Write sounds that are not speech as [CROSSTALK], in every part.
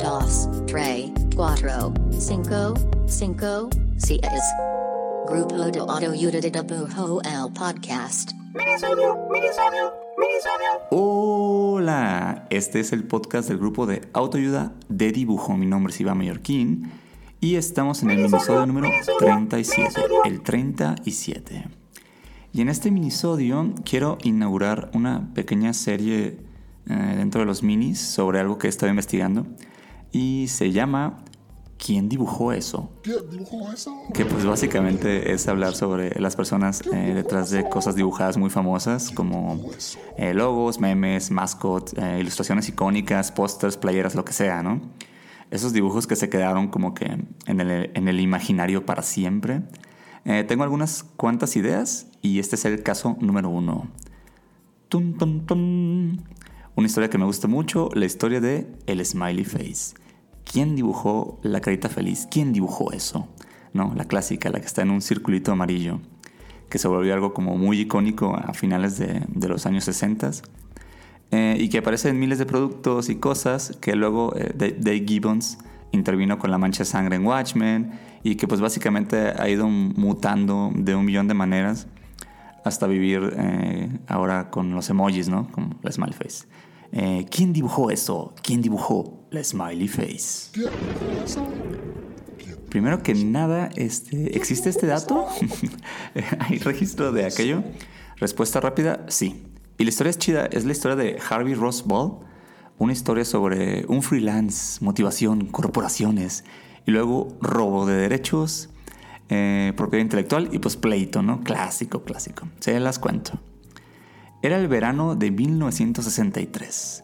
dos, tres, cuatro, cinco, cinco, seis. Grupo de Autoayuda de Dibujo el podcast. Hola, este es el podcast del grupo de autoayuda de dibujo. Mi nombre es Iván Mallorquín y estamos en el minisodio número 37, el 37. Y en este minisodio quiero inaugurar una pequeña serie eh, dentro de los minis sobre algo que he estado investigando y se llama ¿Quién dibujó eso? ¿Quién dibujó eso? Que pues básicamente es hablar sobre las personas eh, detrás de cosas dibujadas muy famosas como eh, logos, memes, mascots, eh, ilustraciones icónicas, pósters, playeras, lo que sea, ¿no? Esos dibujos que se quedaron como que en el, en el imaginario para siempre. tengo algunas cuantas ideas y este es el caso número uno. Tum, tum, tum. Una historia que me gusta mucho, la historia de El Smiley Face. ¿Quién dibujó la carita feliz? ¿Quién dibujó eso? ¿No? La clásica, la que está en un circulito amarillo, que se volvió algo como muy icónico a finales de, los años 60 eh, y que aparece en miles de productos y cosas que luego eh, Dave Gibbons intervino con la mancha de sangre en Watchmen y que pues básicamente ha ido mutando de un millón de maneras hasta vivir eh, ahora con los emojis, ¿no? Como la smile face. Eh, ¿Quién dibujó eso? ¿Quién dibujó la smiley face? Primero que nada, este, ¿existe este dato? [LAUGHS] ¿Hay registro de aquello? Respuesta rápida, sí. Y la historia es chida, es la historia de Harvey Ross Ball, una historia sobre un freelance, motivación, corporaciones, y luego robo de derechos, eh, propiedad intelectual y pues pleito, ¿no? Clásico, clásico. Se las cuento. Era el verano de 1963.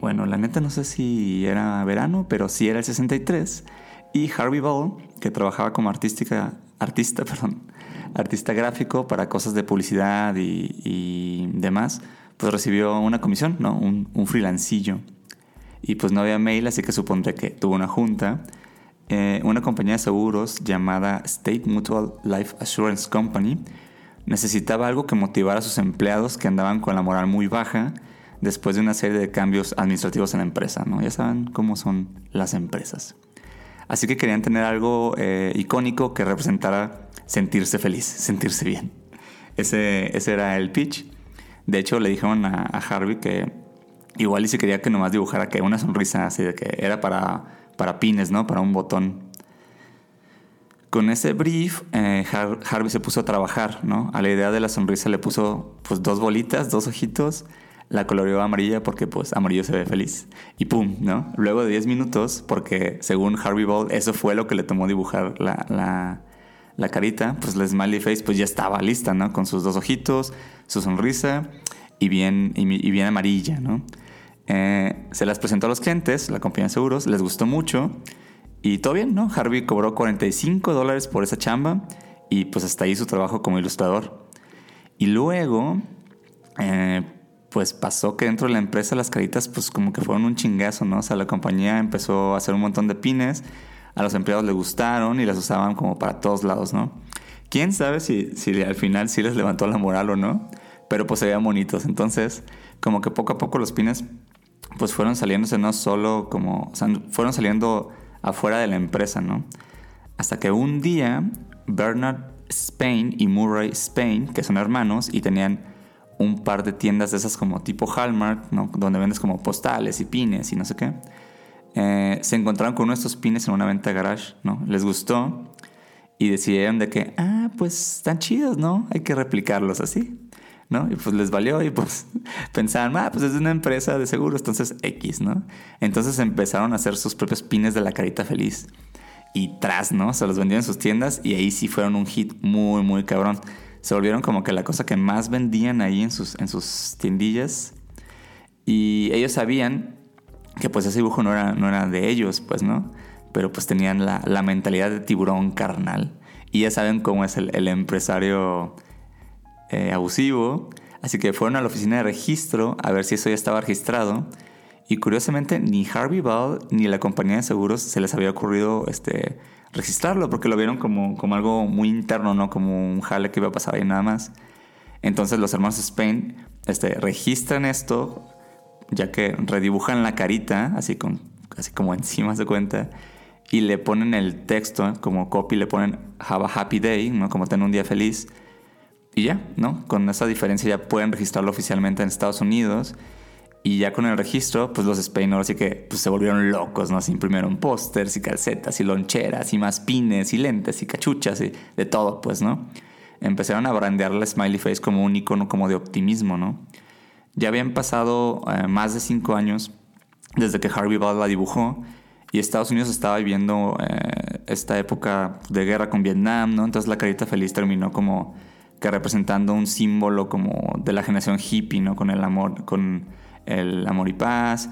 Bueno, la neta no sé si era verano, pero sí era el 63. Y Harvey Ball, que trabajaba como artística, artista, [LAUGHS] perdón, artista gráfico para cosas de publicidad y, demás, pues recibió una comisión, ¿no? Un, un freelancillo. Y pues no había mail, así que supondré que tuvo una junta. Eh, una compañía de seguros llamada State Mutual Life Assurance Company necesitaba algo que motivara a sus empleados que andaban con la moral muy baja después de una serie de cambios administrativos en la empresa, ¿no? Ya saben cómo son las empresas. Así que querían tener algo eh, icónico que representara sentirse feliz, [LAUGHS] sentirse bien. Ese, ese era el pitch. De hecho, le dijeron a, Harvey que igual y si quería que nomás dibujara que una sonrisa así de que era para, para pines, ¿no? Para un botón con ese brief, eh, Harvey se puso a trabajar, ¿no? A la idea de la sonrisa le puso pues dos bolitas, dos ojitos, la coloreó amarilla porque pues amarillo se ve feliz. Y pum, ¿no? Luego de 10 minutos, porque según Harvey Ball eso fue lo que le tomó dibujar la, la, carita, pues la smiley face pues ya estaba lista, ¿no? Con sus dos ojitos, su sonrisa y bien, y, bien amarilla, ¿no? Eh, se las presentó a los clientes, la compañía de seguros, les gustó mucho y todo bien, ¿no? Harvey cobró 45 dólares por esa chamba y pues hasta ahí su trabajo como ilustrador. Y luego, eh, pues pasó que dentro de la empresa las caritas pues como que fueron un chingazo, ¿no? O sea, la compañía empezó a hacer un montón de pines, a los empleados les gustaron y las usaban como para todos lados, ¿no? Quién sabe si, si al final sí les levantó la moral o no, pero pues se veían bonitos. Entonces, como que poco a poco los pines pues fueron saliéndose no solo como, o fueron saliendo afuera de la empresa, ¿no? Hasta que un día Bernard Spain y Murray Spain, que son hermanos y tenían un par de tiendas de esas como tipo Hallmark, ¿no? donde vendes como postales y pines y no sé qué, eh, se encontraron con uno de estos pines en una venta de garage, ¿no? Les gustó y decidieron de que, ah, pues están chidos, ¿no? Hay que replicarlos así. ¿No? Y pues les valió y pues [LAUGHS] pensaban, ah, pues es una empresa de seguros, entonces X, ¿no? Entonces empezaron a hacer sus propios pines de la carita feliz. Y tras, ¿no? Se los vendían en sus tiendas y ahí sí fueron un hit muy, muy cabrón. Se volvieron como que la cosa que más vendían ahí en sus, en sus tiendillas. Y ellos sabían que pues ese dibujo no era, no era de ellos, pues, ¿no? Pero pues tenían la, mentalidad de tiburón carnal. Y ya saben cómo es el empresario eh, abusivo, así que fueron a la oficina de registro a ver si eso ya estaba registrado. Y curiosamente ni Harvey Ball ni la compañía de seguros se les había ocurrido este, registrarlo porque lo vieron como, como algo muy interno, ¿no? Como un jale que iba a pasar ahí nada más. Entonces los hermanos Spain este, registran esto, ya que redibujan la carita, así con, así como encima se cuenta, y le ponen el texto, como copy, le ponen Have a Happy Day, ¿no? Como tener un día feliz. Y ya, ¿no? Con esa diferencia ya pueden registrarlo oficialmente en Estados Unidos. Y ya con el registro, pues los Spain ahora sí que pues, se volvieron locos, ¿no? Se imprimieron pósters y calcetas y loncheras y más pines y lentes y cachuchas y de todo, pues, ¿no? Empezaron a brandear la Smiley Face como un icono como de optimismo, ¿no? Ya habían pasado eh, más de cinco años desde que Harvey Ball la dibujó y Estados Unidos estaba viviendo eh, esta época de guerra con Vietnam, ¿no? Entonces la carita feliz terminó como que representando un símbolo como de la generación hippie, ¿no? Con el amor, con el amor y paz.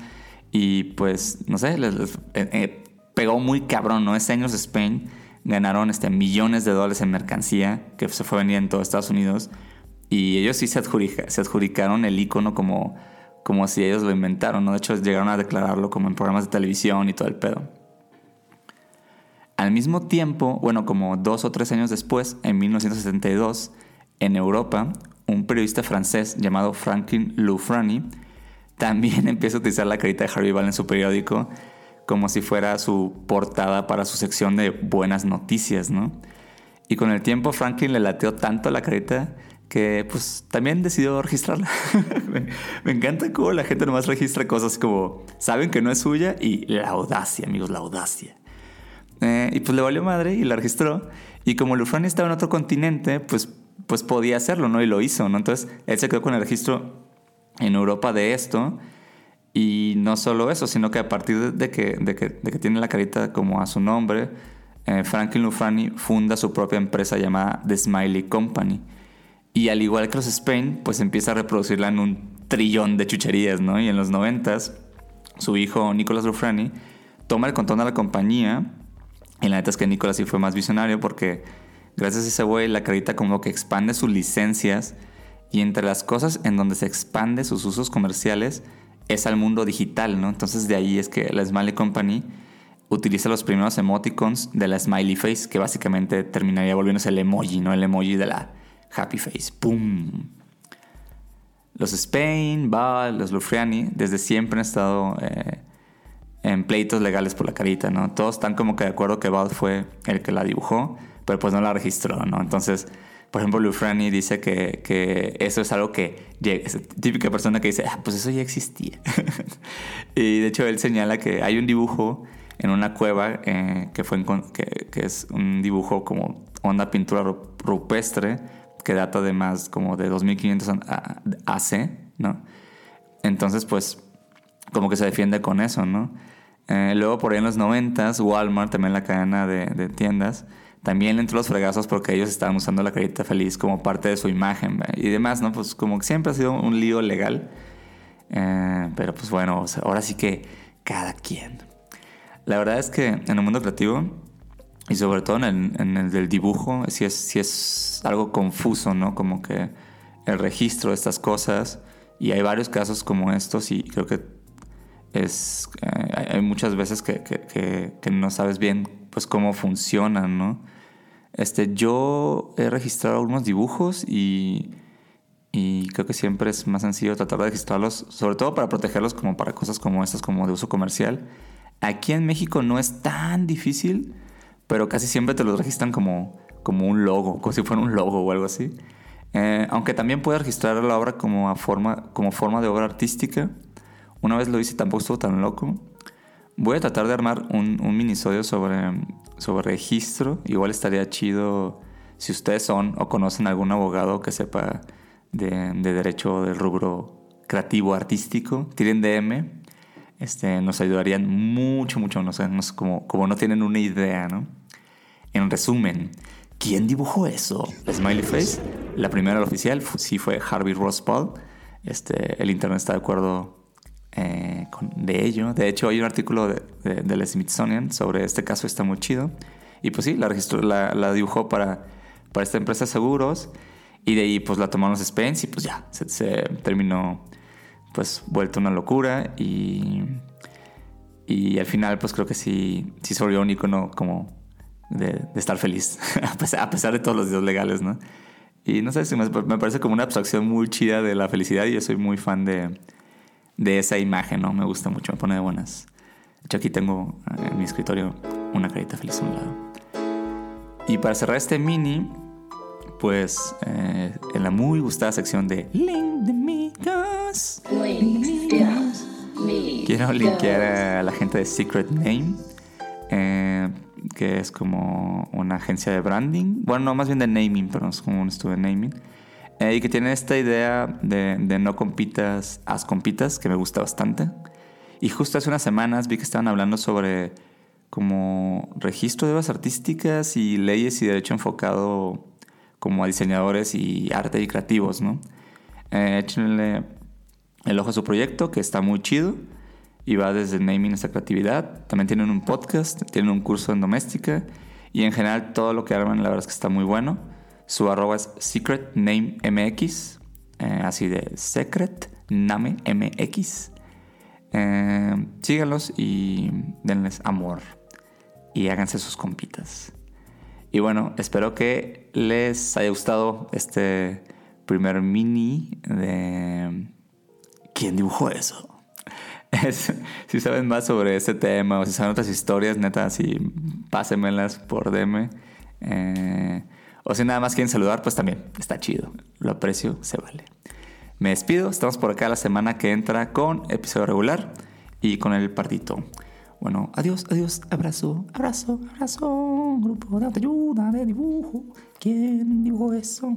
Y pues, no sé, les, eh, eh, pegó muy cabrón, ¿no? Ese año Spain ganaron este, millones de dólares en mercancía que se fue vendiendo en todo Estados Unidos. Y ellos sí se, se adjudicaron el icono como como si ellos lo inventaron, ¿no? De hecho, llegaron a declararlo como en programas de televisión y todo el pedo. Al mismo tiempo, bueno, como dos o tres años después, en 1972, en Europa, un periodista francés llamado Franklin Loufrani también [LAUGHS] empieza a utilizar la carita de Harvey Ball en su periódico como si fuera su portada para su sección de buenas noticias, ¿no? Y con el tiempo Franklin le lateó tanto la carita que pues también decidió registrarla. [LAUGHS] me, encanta cómo la gente nomás registra cosas como saben que no es suya y la audacia, amigos, la audacia. Eh, y pues le valió madre y la registró. Y como Lufrani estaba en otro continente, pues, pues podía hacerlo, ¿no? Y lo hizo, ¿no? Entonces él se quedó con el registro en Europa de esto. Y no solo eso, sino que a partir de que, de que, de que tiene la carita como a su nombre, eh, Franklin Lufrani funda su propia empresa llamada The Smiley Company y al igual que los Spain, pues empieza a reproducirla en un trillón de chucherías, ¿no? Y en los noventas, su hijo Nicolás Rufrani toma el control de la compañía. Y la neta es que Nicolás sí fue más visionario porque gracias a ese güey la carita como que expande sus licencias y entre las cosas en donde se expande sus usos comerciales es al mundo digital, ¿no? Entonces de ahí es que la Smiley Company utiliza los primeros emoticons de la Smiley Face, que básicamente terminaría volviéndose el emoji, ¿no? El emoji de la, Happy Face. ¡Pum! Los Spain, Val, los Lufriani, desde siempre han estado eh, en pleitos legales por la carita, ¿no? Todos están como que de acuerdo que Val fue el que la dibujó, pero pues no la registró, ¿no? Entonces, por ejemplo, Lufriani dice que, que, eso es algo que es típica persona que dice, ah, pues eso ya existía. [LAUGHS] y de hecho él señala que hay un dibujo en una cueva eh, que, fue que, que, es un dibujo como onda pintura rupestre que data de más como de 2500 AC, ¿no? Entonces, pues, como que se defiende con eso, ¿no? Eh, luego, por ahí en los 90 Walmart, también la cadena de, tiendas, también entró los fregazos porque ellos estaban usando la carita feliz como parte de su imagen y demás, ¿no? Pues como que siempre ha sido un lío legal. Eh, pero pues bueno, ahora sí que cada quien. La verdad es que en el mundo creativo y sobre todo en el, del dibujo, si es, si es algo confuso, ¿no? Como que el registro de estas cosas, y hay varios casos como estos, y creo que es, eh, hay muchas veces que, que, que, no sabes bien pues cómo funcionan, ¿no? Este, yo he registrado algunos dibujos y, y creo que siempre es más sencillo tratar de registrarlos, sobre todo para protegerlos como para cosas como estas, como de uso comercial. Aquí en México no es tan difícil, pero casi siempre te lo registran como, como un logo, como si fuera un logo o algo así. Eh, aunque también puedes registrar la obra como, a forma, como forma de obra artística. Una vez lo hice, tampoco estuvo tan loco. Voy a tratar de armar un, un minisodio sobre, sobre registro. Igual estaría chido si ustedes son o conocen algún abogado que sepa de, de derecho del rubro creativo artístico. Tienen DM este, nos ayudarían mucho, mucho, no sé, como, como no tienen una idea, ¿no? En resumen, ¿quién dibujó eso? Smiley Face, la primera la oficial, sí fue Harvey Ross Paul. Este, el internet está de acuerdo eh, de ello. De hecho, hay un artículo de, del Smithsonian sobre este caso, está muy chido. Y pues sí, la, registró, dibujó para, para esta empresa de seguros. Y de ahí pues la tomaron los Spence y pues ya, se, terminó pues vuelto una locura y, y al final pues creo que sí, sí se volvió un icono como de, estar feliz, [LAUGHS] a, pesar, de todos los días legales, ¿no? Y no sé, me, me parece como una abstracción muy chida de la felicidad y yo soy muy fan de, de esa imagen, ¿no? Me gusta mucho, me pone de buenas. De hecho, aquí tengo eh, en mi escritorio una carita feliz a un lado. Y para cerrar este mini, pues eh, en la muy gustada sección de Link de Amigos, quiero linkear a la gente de Secret Name, eh, que es como una agencia de branding. Bueno, no, más bien de naming, pero es como un estudio de naming. Eh, y que tiene esta idea de, de no compitas, haz compitas, que me gusta bastante. Y justo hace unas semanas vi que estaban hablando sobre como registro de obras artísticas y leyes y derecho enfocado como a diseñadores y arte y creativos, ¿no? Eh, échenle el ojo a su proyecto, que está muy chido y va desde naming hasta creatividad. También tienen un podcast, tienen un curso en doméstica y en general todo lo que arman la verdad es que está muy bueno. Su arroba es secretnamemx, eh, así de secret name mx. Eh, síganlos y denles amor y háganse sus compitas. Y bueno, espero que les haya gustado este primer mini de ¿Quién dibujó eso? [LAUGHS] Es- si saben más sobre este tema o si saben otras historias, neta, si pásenmelas por DM. Eh, o si nada más quieren saludar, pues también está chido. Lo aprecio, se vale. Me despido, estamos por acá la semana que entra con episodio regular y con el partito. Bueno, adiós, adiós, abrazo, abrazo, abrazo. Grupo de ayuda de dibujo. ¿Quién dibujó eso?